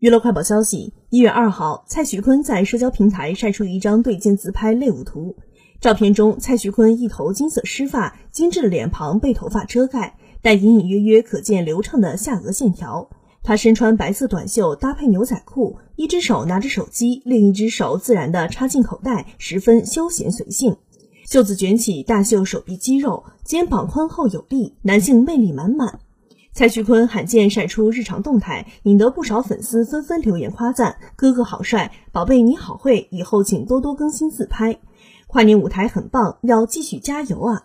娱乐快报消息：一月二号，蔡徐坤在社交平台晒出一张对镜自拍类舞图。照片中，蔡徐坤一头金色湿发，精致的脸庞被头发遮盖，但隐隐约约可见流畅的下颚线条。他身穿白色短袖搭配牛仔裤，一只手拿着手机，另一只手自然地插进口袋，十分休闲随性。袖子卷起，大秀手臂肌肉，肩膀宽厚有力，男性魅力满满。蔡徐坤罕见晒出日常动态，引得不少粉丝纷纷留言夸赞：“哥哥好帅，宝贝你好会，以后请多多更新自拍。跨年舞台很棒，要继续加油啊！”